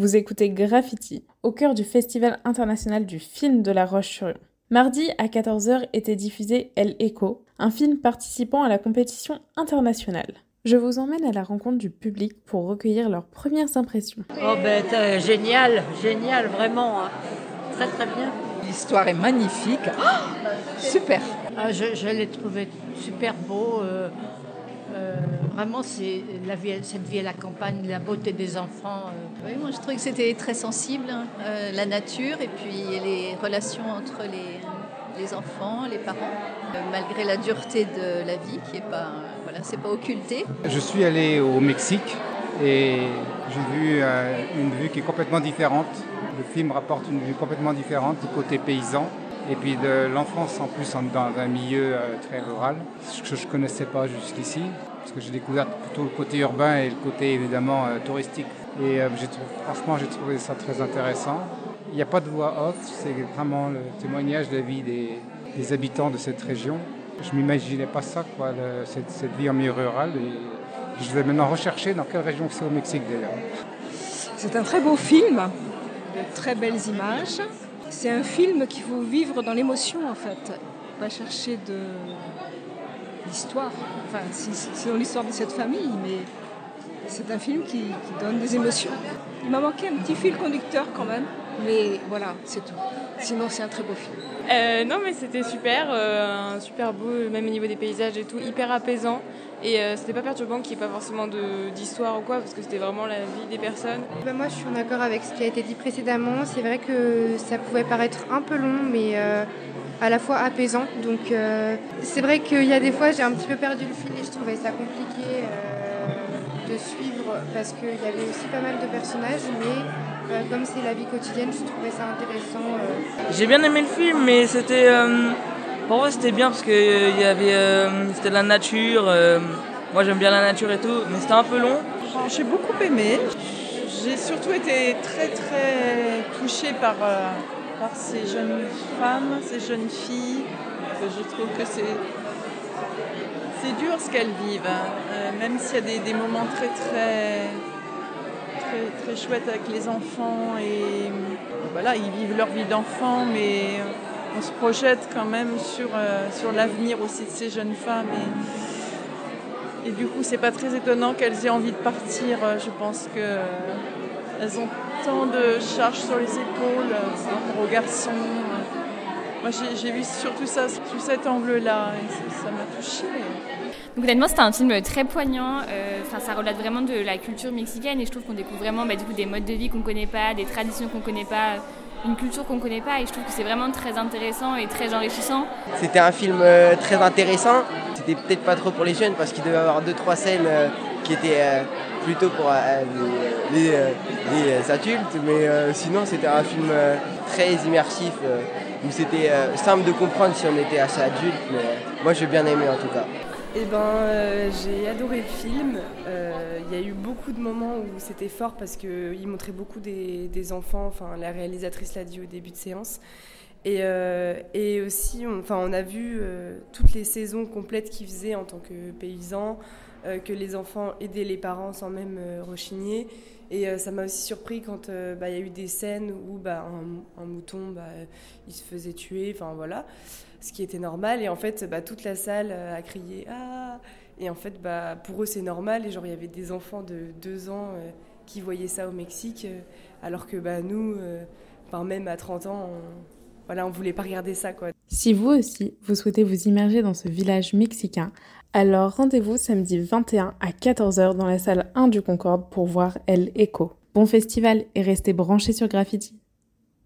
Vous écoutez Graffiti, au cœur du Festival international du film de La Roche-sur-Yon. Mardi à 14h était diffusé El Echo, un film participant à la compétition internationale. Je vous emmène à la rencontre du public pour recueillir leurs premières impressions. Oh ben euh, génial, génial, vraiment. hein. Très très bien. L'histoire est magnifique. Oh, super. Ah, je je l'ai trouvé super beau. euh, euh, vraiment, c'est la vie, cette vie à la campagne, la beauté des enfants. euh. Oui, moi je trouvais que c'était très sensible, hein, euh, la nature et puis les relations entre les, les enfants, les parents, euh, malgré la dureté de la vie qui est pas, euh, voilà, c'est pas occulté. Je suis allé au Mexique et j'ai vu euh, une vue qui est complètement différente. Le film rapporte une vue complètement différente du côté paysan et puis de l'enfance en plus dans un milieu euh, très rural, ce que je ne connaissais pas jusqu'ici, parce que j'ai découvert plutôt le côté urbain et le côté évidemment euh, touristique. Et euh, franchement, j'ai trouvé ça très intéressant. Il n'y a pas de voix off, c'est vraiment le témoignage de la vie des, des habitants de cette région. Je m'imaginais pas ça, quoi, cette, cette vie en milieu rural. Et je vais maintenant rechercher dans quelle région c'est au Mexique d'ailleurs. C'est un très beau film, de très belles images. C'est un film qu'il faut vivre dans l'émotion en fait, pas chercher de l'histoire. Enfin, c'est l'histoire de cette famille, mais c'est un film qui donne des émotions. Il m'a manqué un petit fil conducteur quand même, mais voilà, c'est tout. Sinon, c'est un très beau film. Euh, non mais c'était super, euh, un super beau, même au niveau des paysages et tout, hyper apaisant. Et euh, c'était pas perturbant qu'il n'y ait pas forcément de- d'histoire ou quoi, parce que c'était vraiment la vie des personnes. Ben, moi, je suis en accord avec ce qui a été dit précédemment. C'est vrai que ça pouvait paraître un peu long, mais euh, à la fois apaisant. Donc, euh, c'est vrai qu'il y a des fois, j'ai un petit peu perdu le fil et je trouvais ça compliqué euh, de suivre parce qu'il y avait aussi pas mal de personnages, mais euh, comme c'est la vie quotidienne, je trouvais ça intéressant. euh. J'ai bien aimé le film, mais c'était. euh, pour moi, c'était bien parce que il y avait, c'était de la nature. euh, moi, j'aime bien la nature et tout, mais c'était un peu long. J'ai beaucoup aimé. J'ai surtout été très très touchée par, euh, par ces jeunes femmes, ces jeunes filles. Je trouve que c'est c'est dur ce qu'elles vivent, hein. Euh, même s'il y a des, des moments très très très chouettes avec les enfants et euh, voilà ils vivent leur vie d'enfant, mais on se projette quand même sur euh, sur l'avenir aussi de ces jeunes femmes et du coup, c'est pas très étonnant qu'elles aient envie de partir. Euh, Je pense que euh, elles ont tant de charges sur les épaules euh, par rapport aux garçons. Moi, j'ai vu surtout ça sous cet angle-là et ça m'a touchée. Donc honnêtement, c'était un film très poignant. Euh, Enfin, ça relate vraiment de la culture mexicaine et je trouve qu'on découvre vraiment bah, du coup, des modes de vie qu'on connaît pas, des traditions qu'on connaît pas, une culture qu'on connaît pas. Et je trouve que c'est vraiment très intéressant et très enrichissant. C'était un film euh, très intéressant. C'était peut-être pas trop pour les jeunes parce qu'il devait y avoir deux trois scènes euh, qui étaient euh, plutôt pour euh, les, les, les adultes, mais euh, sinon c'était un film euh, très immersif euh, c'était euh, simple de comprendre si on était assez adulte. Mais moi j'ai bien aimé en tout cas. Eh ben, euh, j'ai adoré le film. Euh, Il y a eu beaucoup de moments où c'était fort parce qu'il montrait beaucoup des, enfants. Enfin, la réalisatrice l'a dit au début de séance. Et, euh, et aussi, on, enfin, on a vu toutes les saisons complètes qu'il faisait en tant que paysan, que les enfants aidaient les parents sans même euh, rechigner. Et euh, ça m'a aussi surpris quand euh, bah, il y a eu des scènes où bah, un, mouton, bah, il se faisait tuer, enfin voilà, ce qui était normal. Et en fait, toute la salle euh, a crié Ah Et en fait, pour eux, c'est normal. Et genre, il y avait des enfants de deux ans euh, qui voyaient ça au Mexique, euh, alors que nous, euh, même à 30 ans, on, voilà, on voulait pas regarder ça. Quoi. Si vous aussi, vous souhaitez vous immerger dans ce village mexicain, alors rendez-vous samedi 21 à 14h dans la salle 1 du Concorde pour voir El Echo. Bon festival et restez branchés sur Graffiti.